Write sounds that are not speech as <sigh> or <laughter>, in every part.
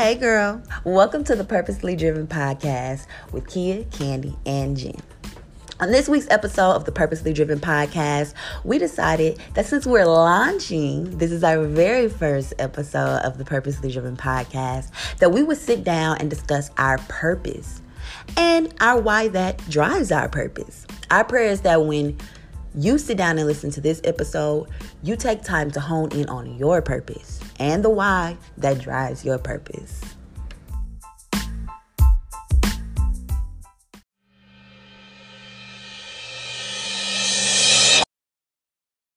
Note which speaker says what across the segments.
Speaker 1: Hey, girl. Welcome to the Purposely Driven Podcast with Kia, Candy, and Jen. On this week's episode of the Purposely Driven Podcast, we decided that since we're launching, this is our very first episode of the Purposely Driven Podcast, that we would sit down and discuss our purpose and our why that drives our purpose. Our prayer is that when you sit down and listen to this episode, you take time to hone in on your purpose and the why that drives your purpose.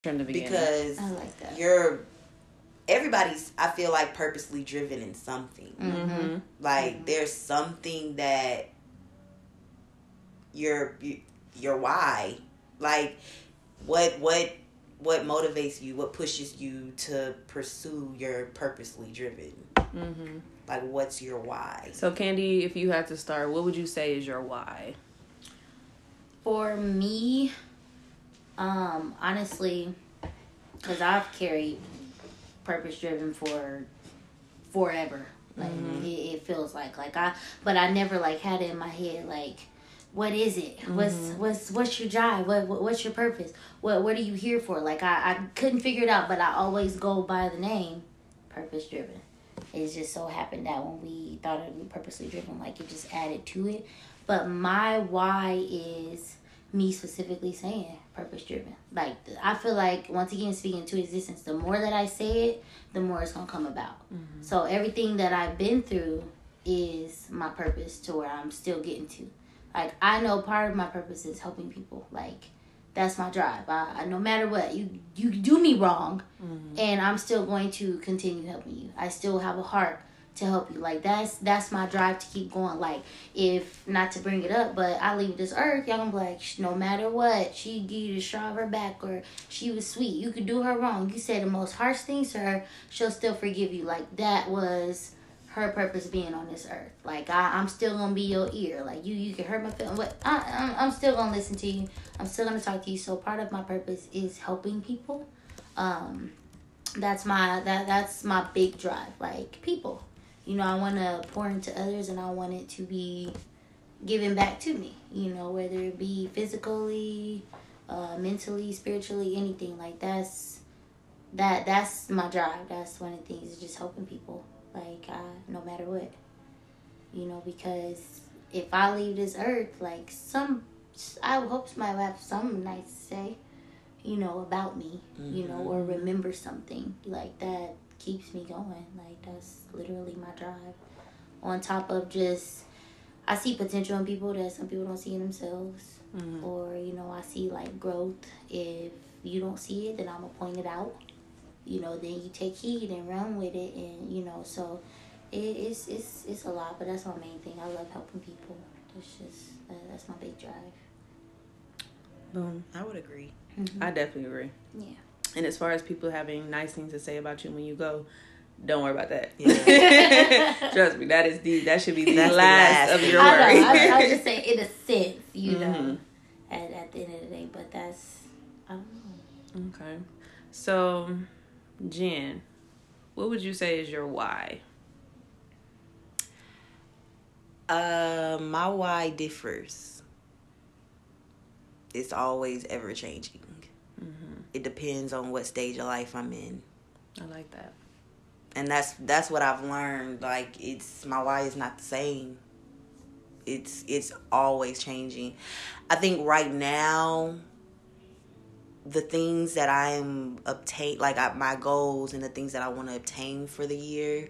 Speaker 2: From the beginning.
Speaker 1: Because
Speaker 3: I like that.
Speaker 1: you're everybody's I feel like purposely driven in something.
Speaker 2: Mm-hmm.
Speaker 1: Like there's something that your your why. Like what what what motivates you? What pushes you to pursue your purposely driven?
Speaker 2: Mm-hmm.
Speaker 1: Like what's your why?
Speaker 2: So, Candy, if you had to start, what would you say is your why?
Speaker 3: For me, um, honestly, because I've carried purpose driven for forever. Like
Speaker 2: Mm-hmm.
Speaker 3: it, it feels like like I, but I never like had it in my head like, what is it? What's
Speaker 2: Mm-hmm.
Speaker 3: what's what's your drive? What, what what's your purpose? What what are you here for? Like I I couldn't figure it out, but I always go by the name, purpose driven. It just so happened that when we thought it would be purposely driven, like it just added to it. But my why is me specifically saying purpose driven. Like I feel like once again speaking to existence, the more that I say it, the more it's gonna come about. So everything that I've been through is my purpose to where I'm still getting to. Like I know part of my purpose is helping people. Like that's my drive. I, I no matter what you you do me wrong, mm-hmm. and I'm still going to continue helping you. I still have a heart to help you. Like that's that's my drive to keep going. Like if not to bring it up, but I leave this earth, y'all gonna be like, no matter what, she give you the straw of her back, or she was sweet. You could do her wrong. You said the most harsh things to her, she'll still forgive you. Like that was her purpose being on this earth. Like I, I'm still gonna be your ear. Like you, you can hurt my feelings, but I, I'm, I'm still gonna listen to you. I'm still gonna talk to you. So part of my purpose is helping people. Um, that's my that that's my big drive. Like people, you know, I want to pour into others, and I want it to be given back to me. You know, whether it be physically, uh, mentally, spiritually, anything like that's that that's my drive. That's one of the things is just helping people. Like I, no matter what, you know, because if I leave this earth, like some, I hope somebody will have something nice to say, you know, about me, you know, or mm-hmm. remember something like that keeps me going. Like that's literally my drive. On top of just, I see potential in people that some people don't see in themselves, mm-hmm. or you know, I see like growth. If you don't see it, then I'm gonna point it out. You know, then you take heed and run with it, and you know, so it, it's it's it's a lot, but that's my main thing. I love helping people. That's just that, that's my big drive.
Speaker 2: Boom.
Speaker 1: I would agree.
Speaker 2: I definitely agree.
Speaker 3: Yeah.
Speaker 2: And as far as people having nice things to say about you when you go, don't worry about that. <laughs> Trust me, that is the that should be <laughs> the last,
Speaker 1: the last
Speaker 2: of
Speaker 1: thing.
Speaker 2: your
Speaker 3: I
Speaker 2: worry.
Speaker 3: know. I, I was just <laughs> saying in a sense, you know,
Speaker 2: Mhm.
Speaker 3: at at the end of the day, but that's I don't know.
Speaker 2: Okay. So, Jen, what would you say is your why?
Speaker 1: Uh, my why differs. It's always ever changing. It depends on what stage of life I'm in.
Speaker 2: I like that.
Speaker 1: and that's that's what I've learned. Like it's my why is not the same. It's it's always changing. I think right now, the things that I'm obtain like I, my goals and the things that I want to obtain for the year,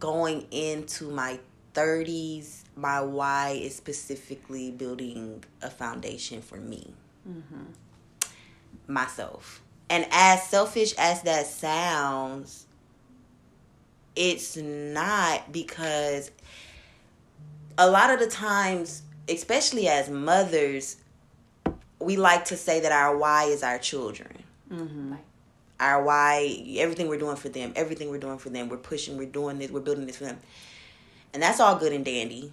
Speaker 1: going into my 30s, my why is specifically building a foundation for me, mm-hmm. myself. And as selfish as that sounds, it's not because a lot of the times, especially as mothers, we like to say that our why is our children.
Speaker 2: Mm-hmm.
Speaker 1: Our why, everything we're doing for them, everything we're doing for them, we're pushing, we're doing this, we're building this for them. And that's all good and dandy.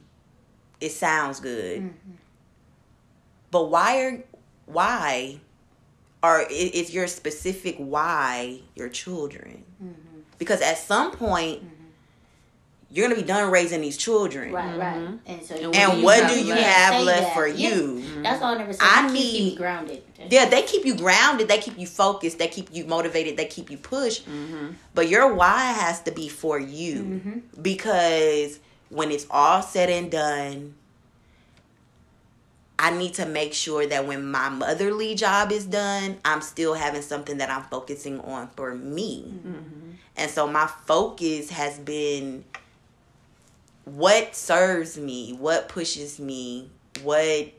Speaker 1: It sounds good. Mm-hmm. But why are why are i- is your specific why your children? Mm-hmm. Because at some point mm-hmm. You're gonna be done raising these children.
Speaker 3: Right, right. And so,
Speaker 2: And
Speaker 1: And what
Speaker 2: you
Speaker 1: do you
Speaker 2: left?
Speaker 1: have
Speaker 3: Say
Speaker 1: left
Speaker 3: that.
Speaker 1: for
Speaker 3: Yeah.
Speaker 1: you?
Speaker 3: That's all I never said.
Speaker 1: I
Speaker 3: My kids keep me
Speaker 1: need-
Speaker 3: grounded.
Speaker 1: Yeah, they keep you grounded, they keep you focused, they keep you motivated, they keep you pushed.
Speaker 2: Mm-hmm.
Speaker 1: But your why has to be for you.
Speaker 3: Mm-hmm.
Speaker 1: Because when it's all said and done, I need to make sure that when my motherly job is done, I'm still having something that I'm focusing on for me.
Speaker 2: Mm-hmm.
Speaker 1: And so my focus has been what serves me, what pushes me, what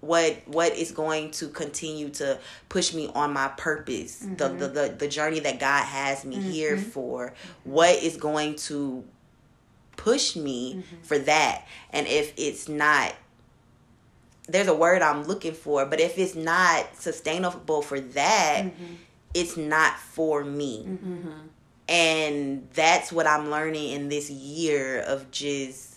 Speaker 1: what what is going to continue to push me on my purpose the, mm-hmm. the the the journey that god has me here mm-hmm. for what is going to push me mm-hmm. for that? And if it's not there's a word i'm looking for but if it's not sustainable for that it's not for me and that's what i'm learning in this year of just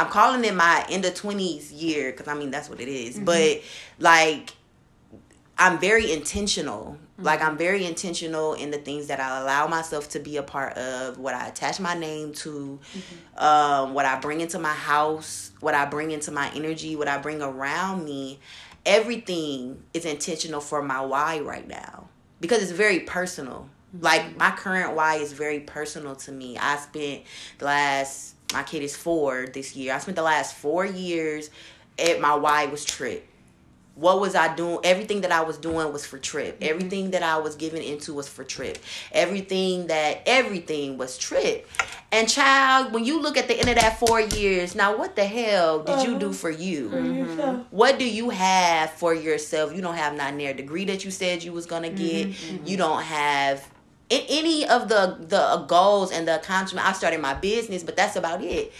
Speaker 1: I'm calling it my end of twenties year because I mean that's what it is. Mm-hmm. But like, I'm very intentional. Mm-hmm. Like I'm very intentional in the things that I allow myself to be a part of, what I attach my name to, mm-hmm. um, what I bring into my house, what I bring into my energy, what I bring around me. Everything is intentional for my why right now because it's very personal. Like my current why is very personal to me. I spent the last my kid is four this year. I spent the last four years at my why was trip. What was I doing? Everything that I was doing was for trip. Mm-hmm. Everything that I was giving into was for trip. Everything that everything was trip. And child, when you look at the end of that four years, now what the hell did you do uh-huh. for you? Mm-hmm. What do you have for yourself? You don't have not near degree that you said you was gonna get. Mm-hmm. You don't have a- any of the the goals and the accomplishments. I started my business, but that's about it.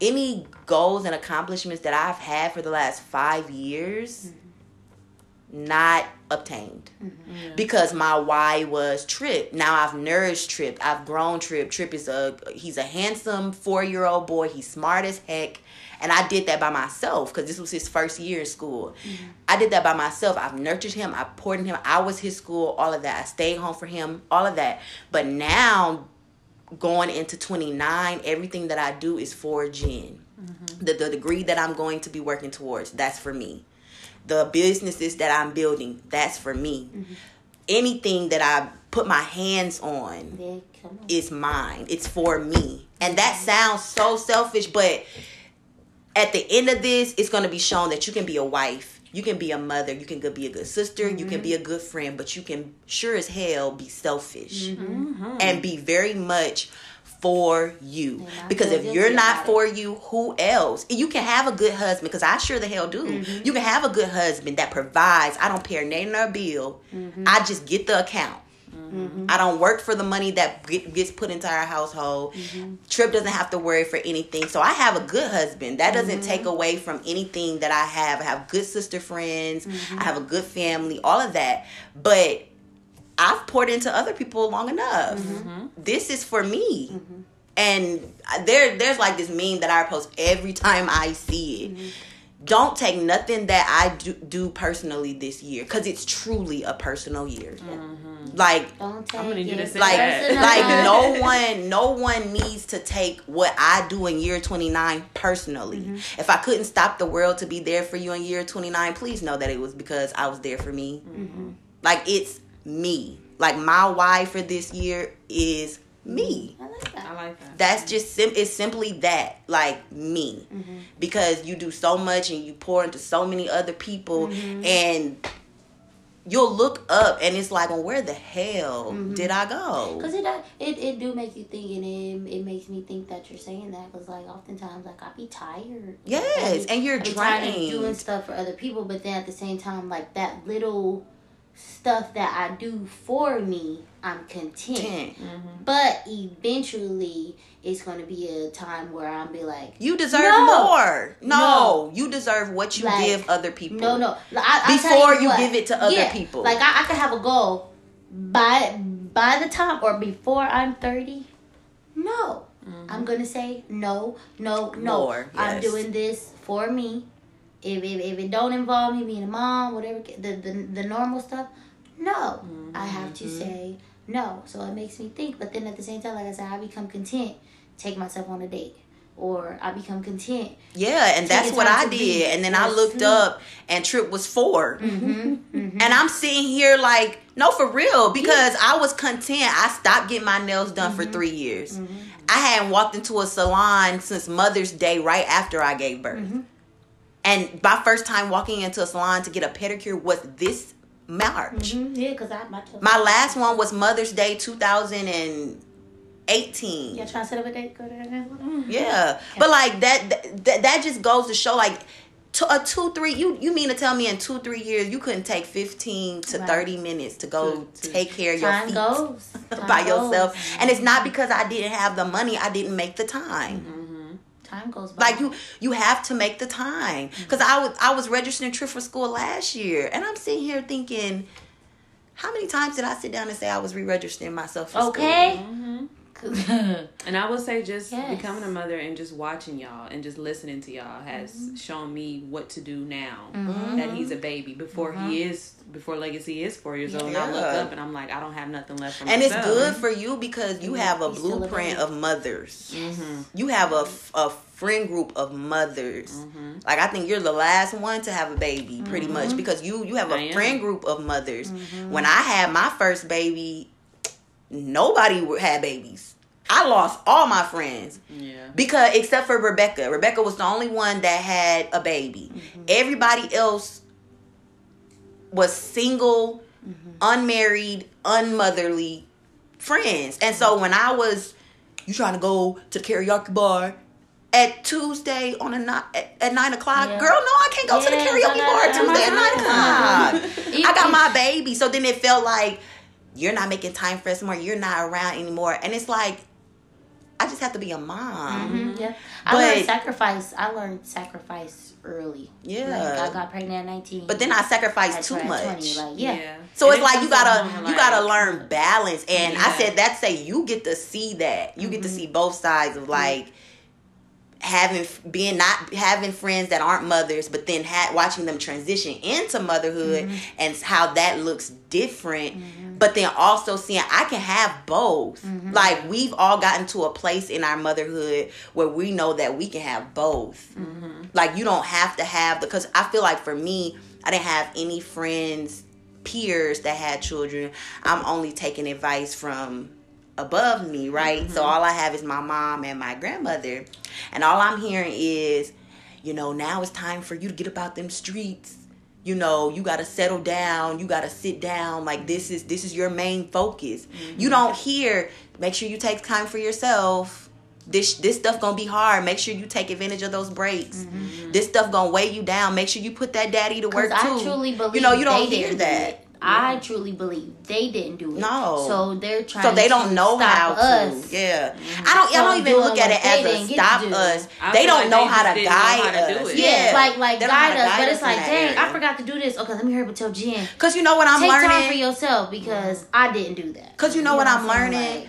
Speaker 1: Any goals and accomplishments that I've had for the last five years, mm-hmm. not obtained mm-hmm. because my why was Trip. Now I've nourished Trip. I've grown Trip. Trip is a he's a handsome four year old boy. He's smart as heck. And I did that by myself because this was his first year in school. Mm-hmm. I did that by myself. I've nurtured him. I poured in him. I was his school. All of that. I stayed home for him. All of that. But now, going into 29, everything that I do is for Jen. Mm-hmm. The, the degree that I'm going to be working towards, that's for me. The businesses that I'm building, that's for me. Mm-hmm. Anything that I put my hands on,
Speaker 3: Yeah, on.
Speaker 1: is mine. It's for me. And that sounds so selfish, but at the end of this, it's going to be shown that you can be a wife, you can be a mother, you can be a good sister, you can be a good friend, but you can sure as hell be selfish mm-hmm. Mm-hmm. and be very much for you.
Speaker 3: I
Speaker 1: Because if you're not
Speaker 3: about it.
Speaker 1: for you, who else? You can have a good husband because I sure the hell do. Mm-hmm. You can have a good husband that provides. I don't pay a name nor a bill. I just get the account. Mm-hmm. I don't work for the money that gets put into our household. Mm-hmm. Trip doesn't have to worry for anything. So I have a good husband. That doesn't mm-hmm. take away from anything that I have. I have good sister friends. I have a good family. All of that. But I've poured into other people long enough. This is for me. And there, there's like this meme that I post every time I see it. Don't take nothing that I do, do personally this year because it's truly a personal year. Like
Speaker 3: Don't take
Speaker 2: gonna need you to
Speaker 3: it
Speaker 2: say
Speaker 1: like
Speaker 2: that.
Speaker 1: like <laughs> no one no one needs to take what I do in year 29 personally.
Speaker 3: Mm-hmm.
Speaker 1: If I couldn't stop the world to be there for you in year 29, please know that it was because I was there for me.
Speaker 3: Mm-hmm.
Speaker 1: Like it's me. Like my why for this year is me.
Speaker 3: I like that.
Speaker 2: I like that.
Speaker 1: That's just sim- it's simply that like me
Speaker 3: Mm-hmm.
Speaker 1: because you do so much and you pour into so many other people
Speaker 3: Mm-hmm.
Speaker 1: and you'll look up and it's like well where the hell
Speaker 3: Mm-hmm.
Speaker 1: did I go
Speaker 3: Cause it, it it do make you think, and it, it makes me think that you're saying that. Cause like oftentimes, like I be tired.
Speaker 1: Yes,
Speaker 3: Like,
Speaker 1: and you're
Speaker 3: I be tired of doing stuff for other people, but then at the same time, like that little stuff that I do for me, I'm content.
Speaker 1: Ten. Mm-hmm.
Speaker 3: But eventually, it's gonna be a time where I'll be like,
Speaker 1: you deserve
Speaker 3: No.
Speaker 1: more no,
Speaker 3: No.
Speaker 1: you deserve what you
Speaker 3: Like,
Speaker 1: give other people
Speaker 3: No, no. I, I
Speaker 1: Before
Speaker 3: tell
Speaker 1: you
Speaker 3: what,
Speaker 1: give it to other
Speaker 3: yeah,
Speaker 1: people.
Speaker 3: Like I, I could have a goal by by the time or before I'm thirty. No, mm-hmm. I'm gonna say no, no, no.
Speaker 1: More,
Speaker 3: I'm doing this for me. If, if, if it don't involve me being a mom, whatever the the, the normal stuff, no, I have to say no. So it makes me think. But then at the same time, like I said, I become content take myself on a date or I become content.
Speaker 1: Yeah, and that's what I did.
Speaker 3: be
Speaker 1: And then I looked up and Trip was 4
Speaker 3: Mm-hmm, mm-hmm.
Speaker 1: And I'm sitting here like, no, for real, because I was content. I stopped getting my nails done
Speaker 3: Mm-hmm.
Speaker 1: for three years. I hadn't walked into a salon since Mother's Day, right after I gave birth.
Speaker 3: Mm-hmm.
Speaker 1: And my first time walking into a salon to get a pedicure was this March.
Speaker 3: Mhm, Yeah, because I my,
Speaker 1: My last one was Mother's Day 2018.
Speaker 3: Yeah, trying to set up a date. Go there now.
Speaker 1: Yeah, but like that, that that just goes to show like to a two three. You you mean to tell me in two three years you couldn't take fifteen to
Speaker 3: Right.
Speaker 1: thirty minutes to go
Speaker 2: To- to-
Speaker 1: take care of your feet
Speaker 3: goes <laughs>
Speaker 1: by yourself, and it's not because I didn't have the money. I didn't make the time.
Speaker 3: Time goes by.
Speaker 1: Like you, you have to make the time. Mm-hmm. Cause I was I was registering trip for school last year, and I'm sitting here thinking, how many times did I sit down and say I was re-registering myself for school? Mm-hmm.
Speaker 3: Okay. <laughs>
Speaker 2: And I would say just
Speaker 3: Yes.
Speaker 2: becoming a mother and just watching y'all and just listening to y'all has shown me what to do now that he's a baby. Before he is, before Legacy is four years old, and I look up and I'm like, I don't have nothing left for
Speaker 1: And it's good for you because you have a
Speaker 3: He's still a
Speaker 1: blueprint of mothers.
Speaker 2: Mm-hmm.
Speaker 1: You have a, a friend group of mothers.
Speaker 2: Mm-hmm.
Speaker 1: Like I think you're the last one to have a baby, pretty much, because you you have
Speaker 2: I
Speaker 1: a
Speaker 2: am.
Speaker 1: friend group of mothers.
Speaker 3: Mm-hmm.
Speaker 1: When I had my first baby, nobody had babies. I lost all my friends
Speaker 2: Yeah.
Speaker 1: because except for Rebecca. Rebecca was the only one that had a baby.
Speaker 3: Mm-hmm.
Speaker 1: Everybody else was single,
Speaker 3: Mm-hmm.
Speaker 1: unmarried, unmotherly friends. And so when I was you trying to go to the karaoke bar at Tuesday on a at, at nine o'clock,
Speaker 3: Yeah.
Speaker 1: girl, no, I can't go to the karaoke bar
Speaker 3: got-
Speaker 1: Tuesday at nine o'clock. <laughs> I got my baby. So then it felt like you're not making time for us more. You're not around anymore. And it's like, I just have to be a mom.
Speaker 3: Mhm, yeah. I
Speaker 1: But-
Speaker 3: learned sacrifice. I learned sacrifice early.
Speaker 1: Yeah.
Speaker 3: Like I got pregnant at 19.
Speaker 1: But then I sacrificed
Speaker 3: at
Speaker 1: too
Speaker 3: 20,
Speaker 1: much.
Speaker 3: Like, yeah.
Speaker 1: So
Speaker 2: And
Speaker 1: it's
Speaker 2: it
Speaker 1: like you gotta
Speaker 2: from,
Speaker 1: you gotta learn balance, and I said that say you get to see that you get to mm-hmm. see both sides of mm-hmm. like having being not having friends that aren't mothers, but then ha- watching them transition into motherhood mm-hmm. and how that looks different. Mm-hmm. But then also seeing I can have both. Mm-hmm. Like we've all gotten to a place in our motherhood where we know that we can have both. Like you don't have to have because I feel like for me, I didn't have any friends, peers that had children. I'm only taking advice from above me, right? So all I have is my mom and my grandmother. And all I'm hearing is, you know, now it's time for you to get about them streets. You know, you got to settle down, you got to sit down like this is this is your main focus. You don't hear make sure you take time for yourself. This this stuff going to be hard. Make sure you take advantage of those breaks. This stuff going to weigh you down. Make sure you put that daddy to work too.
Speaker 3: I truly believe
Speaker 1: you know, you don't hear that.
Speaker 3: It. I truly believe they didn't do it.
Speaker 1: No.
Speaker 3: So they're trying.
Speaker 1: so they don't
Speaker 3: to
Speaker 1: know
Speaker 3: stop
Speaker 1: how
Speaker 3: us.
Speaker 1: to. Yeah, mm-hmm. I don't. I
Speaker 3: From
Speaker 1: don't even look at it as a
Speaker 3: didn't get to
Speaker 1: stop us. They don't know how to guide
Speaker 2: how to do
Speaker 1: us.
Speaker 2: it.
Speaker 3: Yeah, like like
Speaker 1: They don't know how
Speaker 3: guide us, but it's like, dang,
Speaker 1: area.
Speaker 3: I forgot to do this. Okay, let me hurry up and tell Jen.
Speaker 1: Cause you know what I'm learning?
Speaker 3: Take
Speaker 1: learning.
Speaker 3: time for yourself because I didn't do that.
Speaker 1: Cause you know what I'm learning?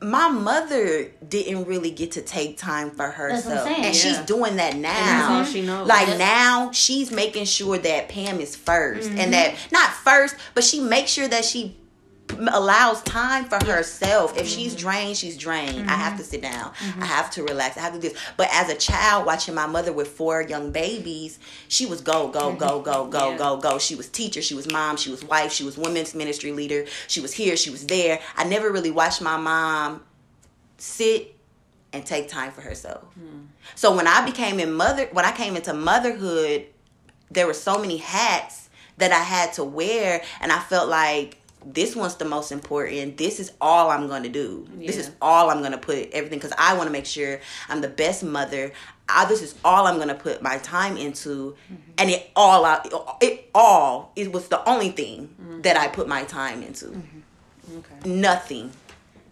Speaker 3: Like,
Speaker 1: my mother didn't really get to take time for
Speaker 3: what I'm
Speaker 1: herself,
Speaker 3: saying.
Speaker 1: and she's doing that now.
Speaker 2: That's all she knows.
Speaker 1: Like
Speaker 3: Yes.
Speaker 1: now, she's making sure that Pam is 1st
Speaker 3: Mm-hmm.
Speaker 1: and that not first, but she makes sure that she p- allows time for herself. If she's
Speaker 3: Mm-hmm.
Speaker 1: drained, she's drained. I have to mm-hmm. sit down. I mm-hmm. have to relax. I have to do this. But as a child, watching my mother with four young babies, she was go, go, go, mm-hmm. go, go,
Speaker 2: Yeah.
Speaker 1: go, go. She was teacher. She was mom. She was wife. She was women's ministry leader. She was here. She was there. I never really watched my mom sit and take time for herself. Hmm. So when I became in mother, when I came into motherhood, there were so many hats that I had to wear, and I felt like this one's the most important. This is all I'm going to do. This is all I'm going to put everything because I want to make sure I'm the best mother. I, this is all I'm going to put my time into, mm-hmm. and it all out. It all it was the only thing mm-hmm. that I put my time into mm-hmm.
Speaker 2: Okay.
Speaker 1: nothing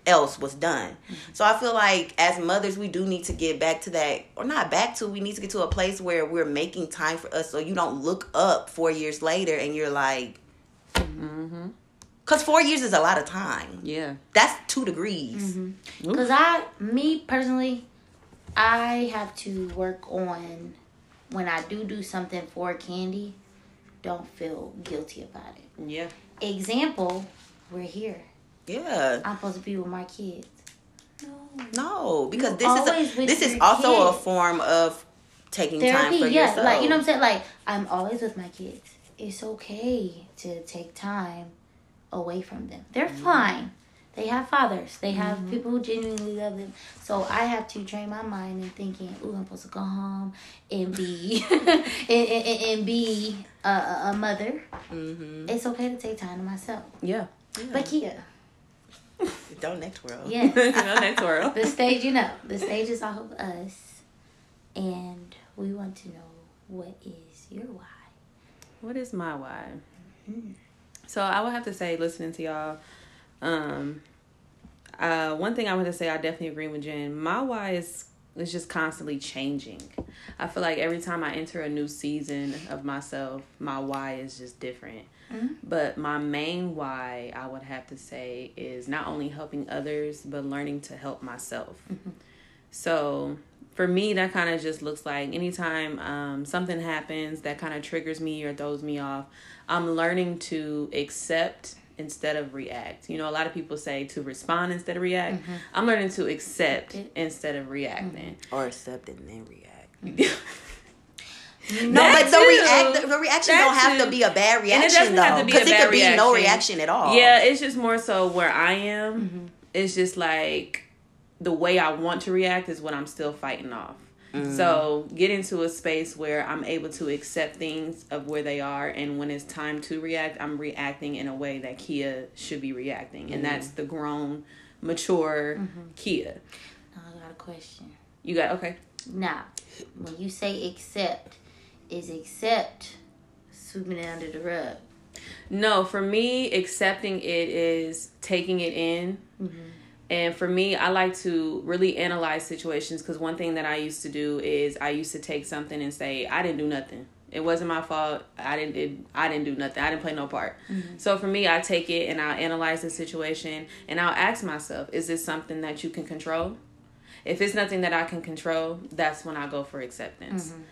Speaker 1: else was done. So I feel like as mothers, we do need to get back to that, or not back to, we need to get to a place where we're making time for us so you don't look up four years later and you're like, because four years is a lot of time.
Speaker 2: Yeah.
Speaker 1: That's two degrees. Mm-hmm.
Speaker 3: Cause I, me personally, I have to work on when I do do something for Candy. Don't feel guilty about it.
Speaker 2: Yeah.
Speaker 3: Example, we're here.
Speaker 1: Yeah.
Speaker 3: I'm supposed to be with my kids. No,
Speaker 1: No, because this is a, this is
Speaker 3: your
Speaker 1: also a form of taking time for
Speaker 3: yeah.
Speaker 1: yourself.
Speaker 3: Like you know what I'm saying? Like I'm always with my kids. It's okay to take time away from them. They're
Speaker 1: Mm-hmm.
Speaker 3: fine. They have fathers. They have people who genuinely love them. So I have to train my mind in thinking, "Ooh, I'm supposed to go home and be <laughs> and, and, and, be a, a mother."
Speaker 1: hmm
Speaker 3: It's okay to take time to myself.
Speaker 2: Yeah.
Speaker 3: But Kia, <laughs>
Speaker 1: Don't next world.
Speaker 3: yeah, <laughs>
Speaker 2: No, next world.
Speaker 3: the stage, you know, the stage is all of us, and we want to know what is your why.
Speaker 2: What is my why? So I would have to say, listening to y'all, um, uh, one thing I want to say, I definitely agree with Jen. My why is is just constantly changing. I feel like every time I enter a new season of myself, my why is just different. But my main why I would have to say is not only helping others, but learning to help myself. So for me, that kind of just looks like anytime um, something happens that kind of triggers me or throws me off, I'm learning to accept instead of react. You know, a lot of people say to respond instead of react. Mm-hmm. I'm learning to accept instead of reacting. Mm-hmm.
Speaker 1: Or accept and then react. <laughs>
Speaker 2: no,
Speaker 1: No, but the react the reaction
Speaker 2: That
Speaker 1: don't have
Speaker 2: too.
Speaker 1: to be a bad reaction
Speaker 2: doesn't
Speaker 1: though,
Speaker 2: have to be a
Speaker 1: because it
Speaker 2: bad
Speaker 1: could be no
Speaker 2: reaction.
Speaker 1: reaction at all.
Speaker 2: Yeah, it's just more so where I am. Mm-hmm. It's just like the way I want to react is what I'm still fighting off. Mm. So get into a space where I'm able to accept things of where they are, and when it's time to react, I'm reacting in a way that Kia should be reacting, and mm. that's the grown, mature mm-hmm. Kia.
Speaker 3: Now I got a question.
Speaker 2: You got okay.
Speaker 3: Now, when you say accept, is accept sweeping it under the rug?
Speaker 2: No, for me, accepting it is taking it in. Mm-hmm. And for me, I like to really analyze situations because one thing that I used to do is I used to take something and say, I didn't do nothing. It wasn't my fault. I didn't did I didn't do nothing. I didn't play no part. Mm-hmm. So for me, I take it and I'll analyze the situation and I'll ask myself, is this something that you can control? If it's nothing that I can control, that's when I go for acceptance. Mm-hmm.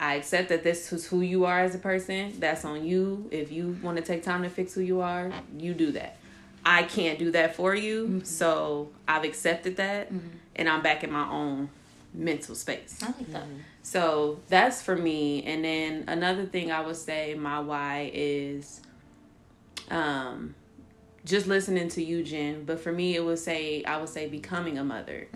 Speaker 2: I accept that this is who you are as a person. That's on you. If you want to take time to fix who you are, you do that. I can't do that for you. Mm-hmm. So I've accepted that mm-hmm. and I'm back in my own mental space.
Speaker 3: I like that. Mm-hmm.
Speaker 2: So that's for me. And then another thing I would say my why is um just listening to you, Jen. But for me it would say I would say becoming a mother.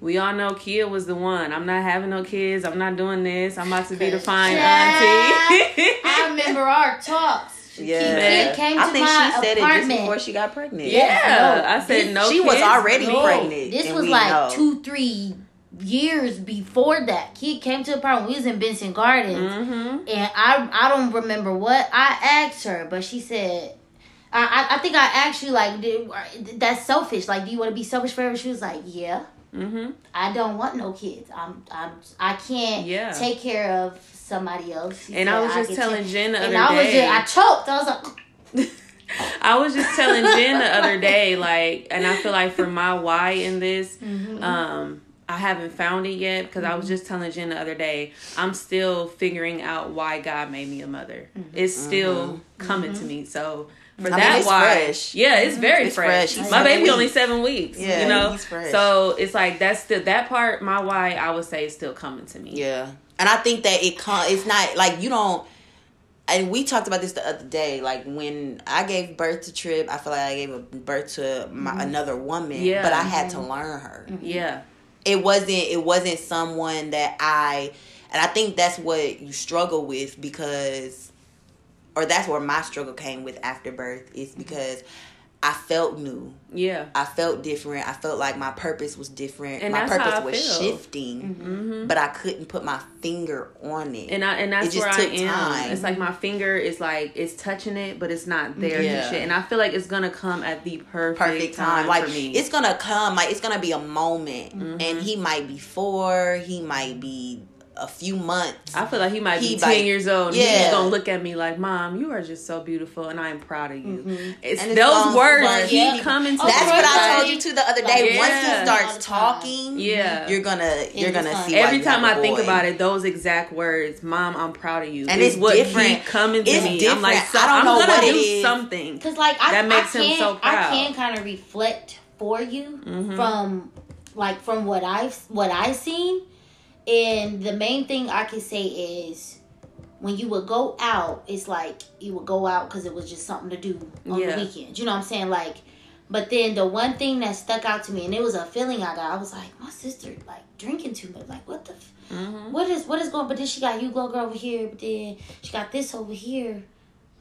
Speaker 2: We all know Kia was the one. I'm not having no kids. I'm not doing this. I'm about to be the fine
Speaker 3: Child,
Speaker 2: auntie.
Speaker 3: I remember our talks.
Speaker 1: Yeah.
Speaker 3: Kid came
Speaker 1: I
Speaker 3: to
Speaker 1: think
Speaker 3: my
Speaker 1: she said it just before she got pregnant.
Speaker 2: yeah.
Speaker 3: no.
Speaker 2: I said
Speaker 3: This-
Speaker 2: no.
Speaker 1: she was already
Speaker 3: No,
Speaker 1: pregnant.
Speaker 3: This was like
Speaker 1: know.
Speaker 3: two, three years before that. Kid came to the apartment. We was in Benson Gardens.
Speaker 2: Mhm.
Speaker 3: And I I don't remember what I asked her, but she said, I I, I think I asked you like, did, that's selfish. Like, do you want to be selfish forever? She was like, yeah.
Speaker 2: Mhm.
Speaker 3: I don't want no kids. I'm I'm I can't
Speaker 2: Yeah.
Speaker 3: take care of somebody else. She
Speaker 2: And
Speaker 3: said,
Speaker 2: I was just
Speaker 3: can
Speaker 2: telling
Speaker 3: take-
Speaker 2: Jen the
Speaker 3: and
Speaker 2: other
Speaker 3: I was
Speaker 2: day.
Speaker 3: just I choked. I was like. <laughs>
Speaker 2: I was just telling Jen the other day, like, and I feel like for my why in this, <laughs>
Speaker 3: Mm-hmm.
Speaker 2: um, I haven't found it yet because I was just telling Jen the other day, I'm still figuring out why God made me a mother.
Speaker 3: Mm-hmm.
Speaker 2: It's still coming to me. So for
Speaker 1: I mean,
Speaker 2: that
Speaker 1: it's
Speaker 2: why,
Speaker 1: fresh.
Speaker 2: yeah, it's very
Speaker 1: It's
Speaker 2: fresh.
Speaker 1: fresh.
Speaker 2: My
Speaker 1: seven
Speaker 2: baby only seven weeks.
Speaker 1: Yeah,
Speaker 2: you know,
Speaker 1: he's fresh.
Speaker 2: so it's like that's still that part. My why, I would say, is still coming to me.
Speaker 1: Yeah, and I think that it con- It's not like you don't. And we talked about this the other day. Like when I gave birth to Trip, I feel like I gave a birth to my, mm-hmm. another woman.
Speaker 2: Yeah.
Speaker 1: but I had to learn her. Mm-hmm. Mm-hmm.
Speaker 2: Yeah,
Speaker 1: It wasn't. It wasn't someone that I. And I think that's what you struggle with because, or that's where my struggle came with after birth is because I felt new.
Speaker 2: yeah.
Speaker 1: I felt different. I felt like my purpose was different.
Speaker 2: And
Speaker 1: my purpose was
Speaker 2: feel.
Speaker 1: shifting, but I couldn't put my finger on it.
Speaker 2: And I and that's
Speaker 1: It just
Speaker 2: where I am.
Speaker 1: time.
Speaker 2: It's like my finger is like it's touching it, but it's not there
Speaker 1: Yeah.
Speaker 2: and shit. And I feel like it's gonna come at the perfect,
Speaker 1: perfect time.
Speaker 2: time,
Speaker 1: Like
Speaker 2: for me.
Speaker 1: it's gonna come. Like it's gonna be a moment,
Speaker 2: Mm-hmm.
Speaker 1: and he might be four. He might be a few months.
Speaker 2: I feel like he might
Speaker 1: He
Speaker 2: be ten
Speaker 1: like-
Speaker 2: years old. And
Speaker 1: Yeah.
Speaker 2: he's gonna look at me like, "Mom, you are just so beautiful, and I am proud of you." It's
Speaker 1: And it's
Speaker 2: those words
Speaker 1: but
Speaker 2: keep
Speaker 3: yeah.
Speaker 2: coming to
Speaker 1: That's
Speaker 2: me.
Speaker 1: what I told you to the other day.
Speaker 2: Yeah.
Speaker 1: Once he starts talking,
Speaker 2: Yeah.
Speaker 1: you're gonna you're gonna see. Why
Speaker 2: Every time
Speaker 1: I
Speaker 2: I
Speaker 1: a
Speaker 2: think about it, those exact words, "Mom, I'm proud of you,"
Speaker 1: And it's
Speaker 2: what
Speaker 1: different.
Speaker 2: keep coming to
Speaker 1: It's
Speaker 2: me. I'm like, so,
Speaker 1: I don't
Speaker 2: I'm
Speaker 1: know
Speaker 2: gonna
Speaker 1: what
Speaker 2: do
Speaker 1: it is.
Speaker 2: something.
Speaker 3: Cause like I,
Speaker 2: That makes
Speaker 3: I
Speaker 2: him
Speaker 3: can,
Speaker 2: so proud.
Speaker 3: I can kind of reflect for you
Speaker 2: Mm-hmm.
Speaker 3: from like from what I've what I've seen, and the main thing I can say is when you would go out, it's like you would go out because it was just something to do on
Speaker 2: Yeah.
Speaker 3: the weekends. You know what I'm saying? Like, but then the one thing that stuck out to me, and it was a feeling I got. I was like, my sister like drinking too much. Like, what the. F-
Speaker 2: Mm-hmm.
Speaker 3: what is what is going? But then she got you girl girl over here. But then she got this over here.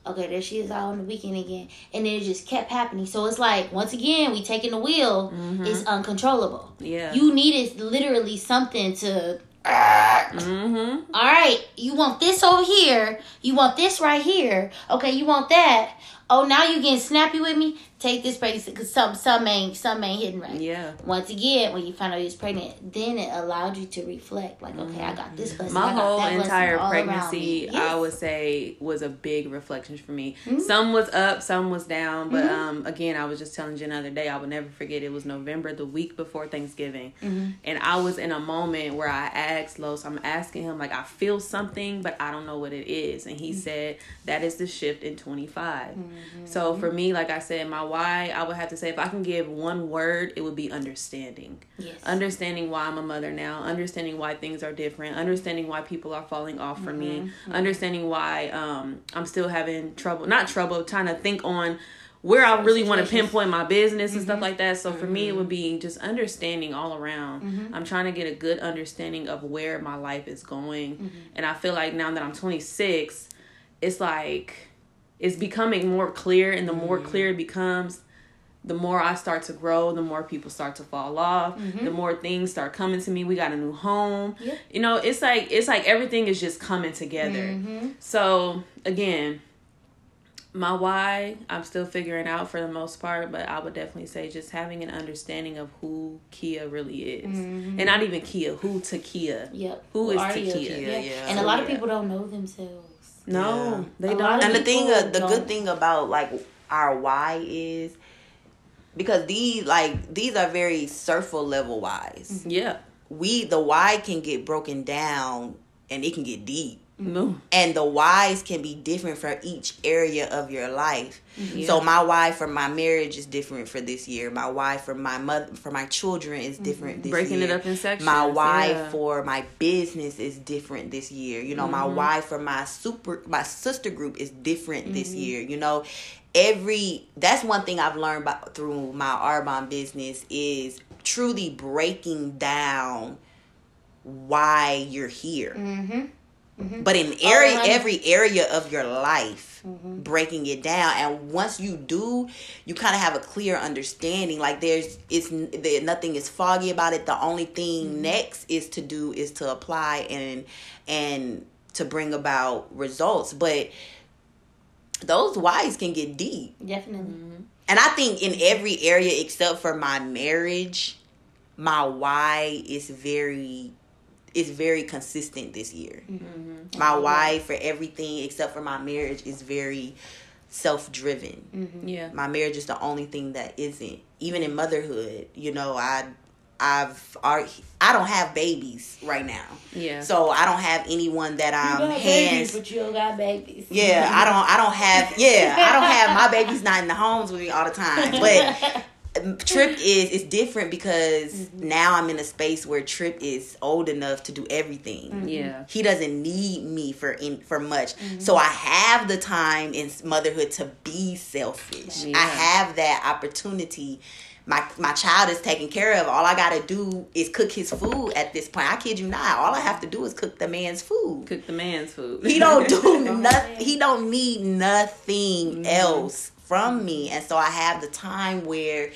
Speaker 3: Okay, there she is out on the weekend again, and then it just kept happening. So it's like once again we taking the wheel. It's uncontrollable.
Speaker 2: Yeah.
Speaker 3: You needed literally something to.
Speaker 2: Mm-hmm.
Speaker 3: All right, you want this over here. You want this right here. Okay, you want that. Oh, now you getting snappy with me? Take this pregnancy because some some ain't some ain't hitting right.
Speaker 2: Yeah.
Speaker 3: Once again, when you found out you was pregnant, then it allowed you to reflect. Like, okay, I got this blessing.
Speaker 2: My
Speaker 3: I got
Speaker 2: whole entire pregnancy,
Speaker 3: me.
Speaker 2: I
Speaker 3: Mm-hmm.
Speaker 2: would say, was a big reflection for me. Some was up, some was down. But um, again, I was just telling Jen the other day, I would never forget. It was November, the week before Thanksgiving,
Speaker 3: Mm-hmm.
Speaker 2: and I was in a moment where I asked Los. I'm asking him like, I feel something, but I don't know what it is, and he
Speaker 3: Mm-hmm.
Speaker 2: said that is the shift in 25. So for me, like I said, my why, I would have to say, if I can give one word, it would be understanding
Speaker 3: Yes.
Speaker 2: understanding why I'm a mother now, understanding why things are different, understanding why people are falling off for me,
Speaker 3: Mm-hmm.
Speaker 2: understanding why um, I'm still having trouble, not trouble, trying to think on where I really want to pinpoint my business and
Speaker 3: Mm-hmm.
Speaker 2: stuff like that. So for me, it would be just understanding all around.
Speaker 3: Mm-hmm.
Speaker 2: I'm trying to get a good understanding of where my life is going.
Speaker 3: Mm-hmm.
Speaker 2: And I feel like now that I'm 26, it's like it's becoming more clear and the more
Speaker 3: Mm-hmm.
Speaker 2: clear it becomes the more I start to grow, the more people start to fall off, the more things start coming to me. We got a new home.
Speaker 3: Mm-hmm. Yep.
Speaker 2: You know, it's like it's like everything is just coming together.
Speaker 3: Mm-hmm.
Speaker 2: So again, my why I'm still figuring out for the most part, but I would definitely say just having an understanding of who Kia really is,
Speaker 3: Mm-hmm.
Speaker 2: and not even Kia, who Takia.
Speaker 3: Yep.
Speaker 2: Who is
Speaker 3: are
Speaker 2: Takia?
Speaker 3: you?
Speaker 1: Yeah, yeah.
Speaker 3: And a lot of people don't know themselves.
Speaker 2: No,
Speaker 1: Yeah.
Speaker 2: they
Speaker 3: A
Speaker 2: don't.
Speaker 1: and the thing, uh, the
Speaker 3: don't-
Speaker 1: good thing about like our why is because these like these are very surface level whys.
Speaker 2: yeah,
Speaker 1: We the why can get broken down and it can get deep.
Speaker 2: No,
Speaker 1: and the whys can be different for each area of your life.
Speaker 2: Yeah.
Speaker 1: So my why for my marriage is different for this year. My why for my mother for my children is different this
Speaker 2: breaking
Speaker 1: year.
Speaker 2: it up in sections.
Speaker 1: My why
Speaker 2: yeah.
Speaker 1: for my business is different this year. You know, my
Speaker 2: Mm-hmm.
Speaker 1: why for my super my sister group is different this
Speaker 2: Mm-hmm.
Speaker 1: year. You know, every that's one thing I've learned about through my Arbonne business is truly breaking down why you're here
Speaker 3: Mm-hmm.
Speaker 1: but in oh, area
Speaker 3: right.
Speaker 1: every area of your life mm-hmm. breaking it down. And once you do you kind of have a clear understanding. Like there's it's there, nothing is foggy about it. The only thing mm-hmm. next is to do is to apply and and to bring about results. But those whys can get deep.
Speaker 3: Definitely. Mm-hmm.
Speaker 1: and I think in every area except for my marriage, my why is very is very consistent this year. Mm-hmm. Mm-hmm. My mm-hmm. why for everything except for my marriage is very self driven.
Speaker 2: yeah,
Speaker 1: My marriage is the only thing that isn't. Even in motherhood, you know, I I've already, I don't have babies right now.
Speaker 2: yeah.
Speaker 1: So I don't have anyone that I'm
Speaker 3: got
Speaker 1: hands
Speaker 3: babies, but you don't got babies.
Speaker 1: yeah, I don't. I don't have. Yeah, I don't have. My baby's not in the homes with me all the time. But <laughs> Trip <sighs> is it's different because mm-hmm. now I'm in a space where Trip is old enough to do everything. Mm-hmm.
Speaker 2: yeah.
Speaker 1: He doesn't need me for in for much. Mm-hmm. So I have the time in motherhood to be selfish.
Speaker 2: Yeah.
Speaker 1: I have that opportunity. My my child is taken care of. All I gotta do is cook his food at this point. I kid you not. All I have to do is cook the man's food.
Speaker 2: Cook the man's food.
Speaker 1: He don't do <laughs> nothing. He don't need nothing else from me, and so I have the time where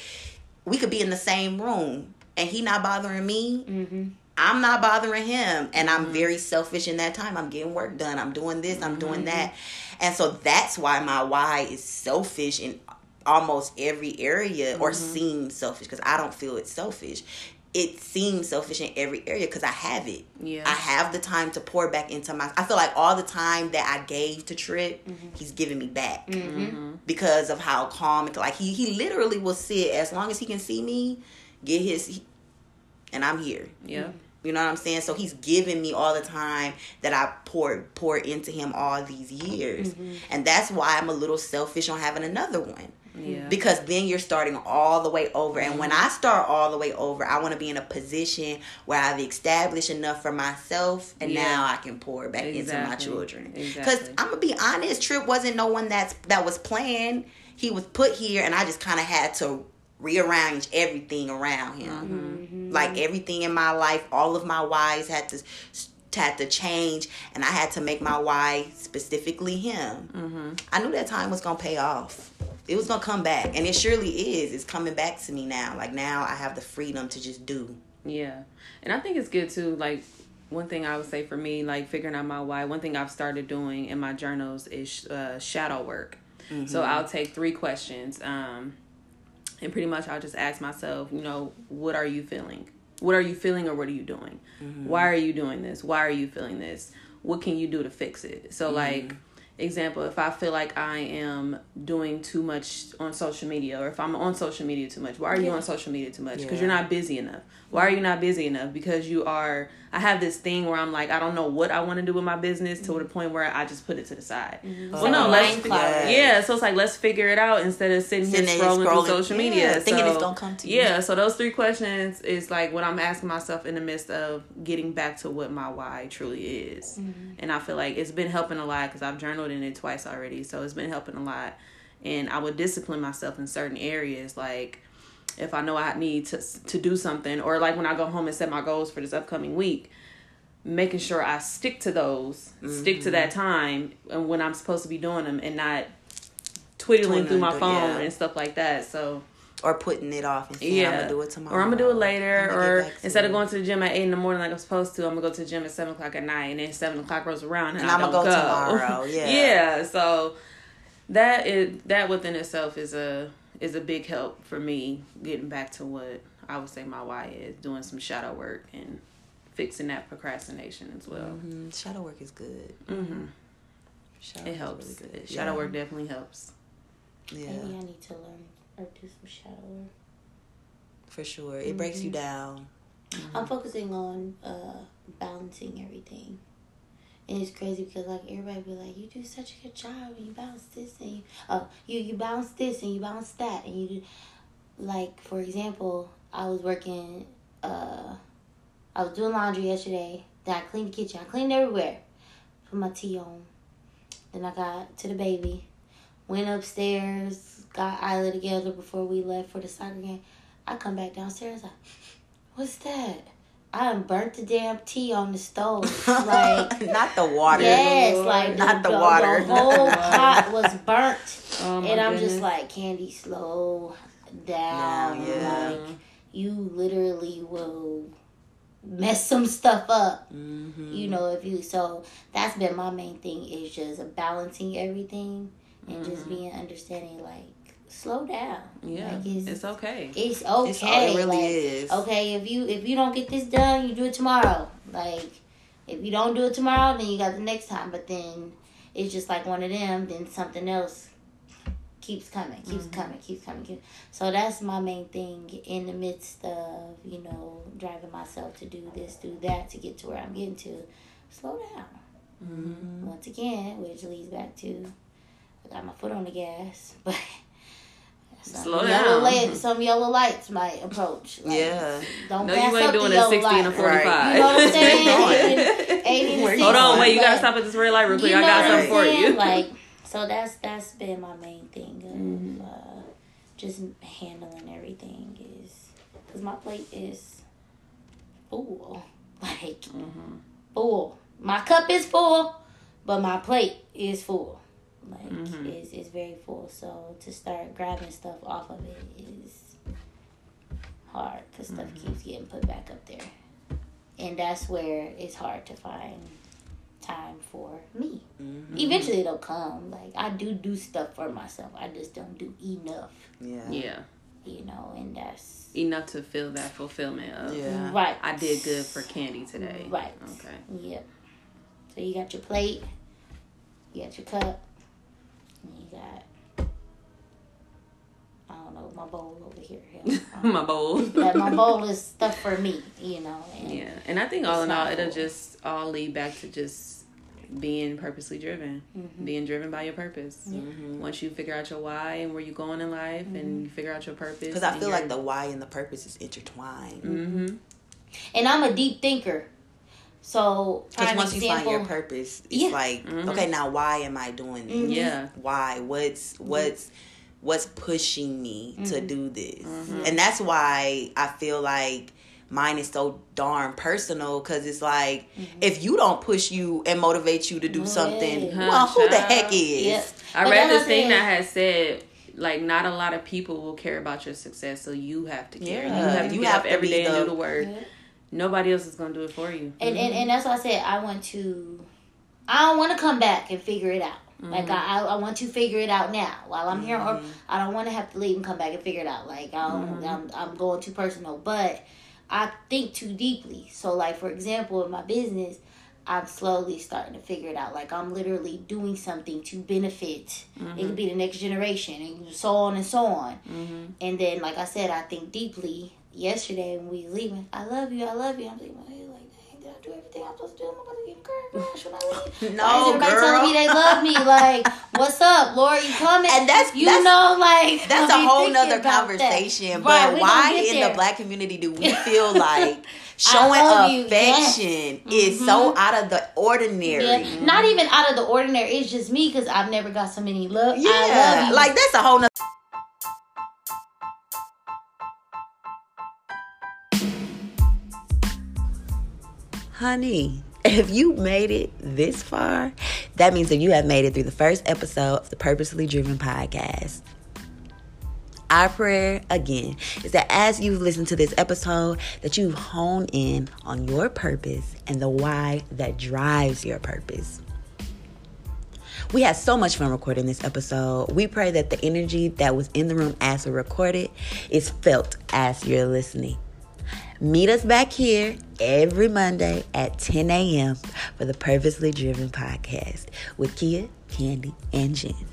Speaker 1: we could be in the same room, and he not bothering me.
Speaker 3: Mm-hmm.
Speaker 1: I'm not bothering him, and I'm mm-hmm. very selfish in that time. I'm getting work done. I'm doing this. I'm doing mm-hmm. that, and so that's why my why is selfish in almost every area, or mm-hmm. seems selfish because I don't feel it's selfish. It seems selfish in every area because I have it.
Speaker 2: Yeah.
Speaker 1: I have the time to pour back into my. I feel like all the time that I gave to Trip, mm-hmm. he's giving me back
Speaker 3: mm-hmm. mm-hmm.
Speaker 1: because of how calm and like he he literally will sit as long as he can see me, get his, and I'm here.
Speaker 2: yeah. Mm-hmm.
Speaker 1: You know what I'm saying? So he's giving me all the time that I poured poured into him all these years, and that's why I'm a little selfish on having another one
Speaker 2: Yeah.
Speaker 1: because then you're starting all the way over. And when mm-hmm. I start all the way over, I want to be in a position where I've established enough for myself, and
Speaker 2: Yeah.
Speaker 1: now I can pour back into my children. Because
Speaker 2: Exactly.
Speaker 1: I'm gonna be honest, Trip wasn't no one that's that was planned. He was put here, and I just kind of had to rearrange everything around him. Mm-hmm. Mm-hmm. Like everything in my life, all of my whys had to had to change, and I had to make my why specifically him.
Speaker 2: Mm-hmm.
Speaker 1: I knew that time was gonna pay off. It was gonna come back, and it surely is. It's coming back to me now. Like now, I have the freedom to just do.
Speaker 2: Yeah. And I think it's good too, like one thing I would say for me, like figuring out my why, one thing I've started doing in my journals is uh, shadow work. So I'll take three questions. Um, and pretty much I'll just ask myself, you know, what are you feeling? What are you feeling or what are you doing? Why are you doing this? Why are you feeling this? What can you do to fix it? So like example, if I feel like I am doing too much on social media or if I'm on social media too much, why are you on social media too much? Because
Speaker 1: Yeah.
Speaker 2: you're not busy enough. Why are you not busy enough? Because you are I have this thing where I'm like I don't know what I want to do with my business to the mm-hmm. point where I just put it to the side. Mm-hmm. Oh, well,
Speaker 3: like
Speaker 2: no, let's
Speaker 3: mind cloud.
Speaker 2: yeah. So it's like let's figure it out instead of sitting,
Speaker 1: Sitting
Speaker 2: here scrolling,
Speaker 1: scrolling,
Speaker 2: through social
Speaker 1: yeah,
Speaker 2: media,
Speaker 1: thinking it's gonna come to you.
Speaker 2: Yeah, so those three questions is like what I'm asking myself in the midst of getting back to what my why truly is, mm-hmm. and I feel like it's been helping a lot because I've journaled in it twice already, so it's been helping a lot, and I would discipline myself in certain areas like if I know I need to to do something, or like when I go home and set my goals for this upcoming week, making sure I stick to those, stick to that mm-hmm. time, and when I'm supposed to be doing them, and not twiddling through my phone
Speaker 1: yeah.
Speaker 2: and stuff like that. So
Speaker 1: Or putting it off and saying,
Speaker 2: yeah,
Speaker 1: I'm gonna do it tomorrow.
Speaker 2: or I'm gonna do it later, or instead of going to the gym at eight in the morning like I'm supposed to, I'm gonna go to the gym at seven o'clock at night, and then seven o'clock rolls around and,
Speaker 1: And
Speaker 2: I
Speaker 1: I'ma
Speaker 2: don't
Speaker 1: go tomorrow, <laughs> yeah.
Speaker 2: yeah. So that is that within itself is a is a big help for me getting back to what I would say my why is doing some shadow work and fixing that procrastination as well.
Speaker 1: Mhm. Shadow work is good.
Speaker 2: hmm
Speaker 1: Shadow
Speaker 2: It
Speaker 1: work is
Speaker 2: helps.
Speaker 1: really good.
Speaker 2: Shadow
Speaker 1: Yeah.
Speaker 2: work definitely helps.
Speaker 1: Yeah,
Speaker 3: Maybe I need to learn or do some shadow work.
Speaker 1: for sure. It breaks
Speaker 2: Mm-hmm.
Speaker 1: you down.
Speaker 3: I'm focusing on uh, balancing everything. And it's crazy because like everybody be like, you do such a good job and you bounce this and you, uh, you you balance this and you bounce that and you do like for example, I was working uh I was doing laundry yesterday, then I cleaned the kitchen, I cleaned everywhere. Put my tea on. Then I got to the baby, went upstairs, got Isla together before we left for the soccer game. I come back downstairs what's that? I done burnt the damn tea on the stove. <laughs> Like
Speaker 1: not the water.
Speaker 3: Yes,
Speaker 2: Lord.
Speaker 3: like
Speaker 1: Not the
Speaker 3: the,
Speaker 1: water.
Speaker 3: The whole <laughs> pot was burnt,
Speaker 2: Oh,
Speaker 3: and I'm just like, Candy, slow down.
Speaker 1: Down, yeah.
Speaker 3: Like you literally will mess some stuff up.
Speaker 1: Mm-hmm.
Speaker 3: You know, if you so that's been my main thing is just balancing everything and just
Speaker 1: Mm-hmm.
Speaker 3: being understanding. Like slow down.
Speaker 2: yeah,
Speaker 3: like it's
Speaker 2: it's okay.
Speaker 3: it's okay.
Speaker 1: It's it really
Speaker 3: like,
Speaker 1: is.
Speaker 3: Okay, if you if you don't get this done, you do it tomorrow. Like if you don't do it tomorrow, then you got the next time. But then it's just like one of them. Then something else keeps coming, keeps
Speaker 1: Mm-hmm.
Speaker 3: coming, keeps coming. Keeps... So that's my main thing in the midst of you know driving myself to do this, do that to get to where I'm getting to. Slow down.
Speaker 1: Mm-hmm.
Speaker 3: Once again, which leads back to I got my foot on the gas, <laughs> but. Some
Speaker 2: Slow
Speaker 3: yellow
Speaker 2: down.
Speaker 3: light- some yellow lights might approach. Like,
Speaker 1: Yeah.
Speaker 3: Don't
Speaker 2: No,
Speaker 3: pass
Speaker 2: you ain't
Speaker 3: up the
Speaker 2: doing a
Speaker 3: yellow
Speaker 2: 60 and a 45.
Speaker 1: Right.
Speaker 3: You know <laughs> what I'm saying?
Speaker 1: going?
Speaker 3: 80 to
Speaker 1: Where you
Speaker 3: 60,
Speaker 2: Hold on, wait, you gotta stop at this red light real quick.
Speaker 3: you
Speaker 2: I
Speaker 3: know
Speaker 2: got
Speaker 3: I'm
Speaker 2: something for you.
Speaker 3: Like, so that's that's been my main thing of
Speaker 2: Mm-hmm.
Speaker 3: uh, just handling everything is because my plate is full, <laughs> like
Speaker 2: Mm-hmm.
Speaker 3: full. My cup is full, but my plate is full. Like
Speaker 2: Mhm.
Speaker 3: it's it's very full. So to start grabbing stuff off of it is hard because stuff
Speaker 2: Mm-hmm.
Speaker 3: keeps getting put back up there, and that's where it's hard to find time for me.
Speaker 1: Mm-hmm.
Speaker 3: Eventually it'll come. Like I do do stuff for myself. I just don't do enough,
Speaker 1: Yeah.
Speaker 2: Yeah,
Speaker 3: you know, and that's
Speaker 2: enough to feel that fulfillment of.
Speaker 1: Yeah.
Speaker 3: right.
Speaker 2: I did good for Candy today.
Speaker 3: Right.
Speaker 2: Okay.
Speaker 3: Yep. So you got your plate, you got your cup, and you got I don't know my bowl over here. Yeah. <laughs>
Speaker 2: My bowl.
Speaker 3: But my bowl is stuff for me, you know. And
Speaker 2: Yeah, and I think all in all,
Speaker 3: not
Speaker 2: it'll just all lead back to just being purposely driven,
Speaker 3: Mm-hmm.
Speaker 2: being driven by your purpose.
Speaker 1: Mm-hmm.
Speaker 2: Once you figure out your why and where you're going in life,
Speaker 3: Mm-hmm.
Speaker 2: and you figure out your purpose,
Speaker 1: Because I feel like the why and the purpose is intertwined.
Speaker 2: hmm
Speaker 3: And I'm a deep thinker. So,
Speaker 1: Because
Speaker 3: prime
Speaker 1: once you find your purpose, it's
Speaker 3: Yeah.
Speaker 1: like,
Speaker 2: Mhm.
Speaker 1: okay, now why am I doing this?
Speaker 3: Mhm.
Speaker 2: Yeah.
Speaker 1: Why? What's what's what's pushing me to
Speaker 3: Mm-hmm.
Speaker 1: do this?
Speaker 2: Mhm.
Speaker 1: And that's why I feel like mine is so darn personal because it's like if you don't push you and motivate you to do something,
Speaker 3: yeah.
Speaker 1: well, who the heck is?
Speaker 3: Yep.
Speaker 2: I
Speaker 3: But
Speaker 2: read this thing
Speaker 3: said-
Speaker 2: that had said like not a lot of people will care about your success, so you have to care.
Speaker 1: Yeah,
Speaker 2: you have to
Speaker 1: you
Speaker 2: get
Speaker 1: have
Speaker 2: up
Speaker 1: to
Speaker 2: every
Speaker 1: be
Speaker 2: and
Speaker 1: the-
Speaker 2: do the work.
Speaker 3: Yeah.
Speaker 2: Nobody else is gonna do it for you.
Speaker 3: And, and and that's why I said I want to. I don't want to come back and figure it out. Like mm-hmm. I, I, want to figure it out now while I'm here, or mm-hmm. I don't want to have to leave and come back and figure it out. Like I don't, mm-hmm. I'm, I'm going too personal, but I think too deeply. So like for example, in my business, I'm slowly starting to figure it out. Like I'm literally doing something to benefit. It could be the next generation, and so on and so on.
Speaker 2: Mm-hmm.
Speaker 3: And then, like I said, I think deeply. Yesterday when we leaving, I love you, I love you. I'm thinking, like, dang, did I do everything I'm supposed to do? Am I supposed to get encouraged? <laughs> Should I leave?
Speaker 1: No,
Speaker 3: Why is everybody
Speaker 1: girl.
Speaker 3: telling me they love me? Like, <laughs> what's up, Lord? You coming?
Speaker 1: And that's-
Speaker 3: you
Speaker 1: that's-
Speaker 3: know, like
Speaker 1: That's a whole nother
Speaker 3: about that.
Speaker 1: conversation.
Speaker 3: Right,
Speaker 1: but
Speaker 3: we
Speaker 1: why in
Speaker 3: there.
Speaker 1: the black community do we <laughs> feel like showing affection is so mm-hmm. out of the ordinary?
Speaker 3: Yeah, not even out of the ordinary. It's just me because I've never got so many love. I
Speaker 1: Yeah,
Speaker 3: love you.
Speaker 1: like that's a whole nother. Honey, if you made it this far, that means that you have made it through the first episode of the Purposely Driven podcast. Our prayer again is that as you listen to this episode, that you hone in on your purpose and the why that drives your purpose. We had so much fun recording this episode. We pray that the energy that was in the room as we recorded is felt as you're listening. Meet us back here every Monday at 10 a.m. for the Purposely Driven podcast with Kia, Candy, and Jen.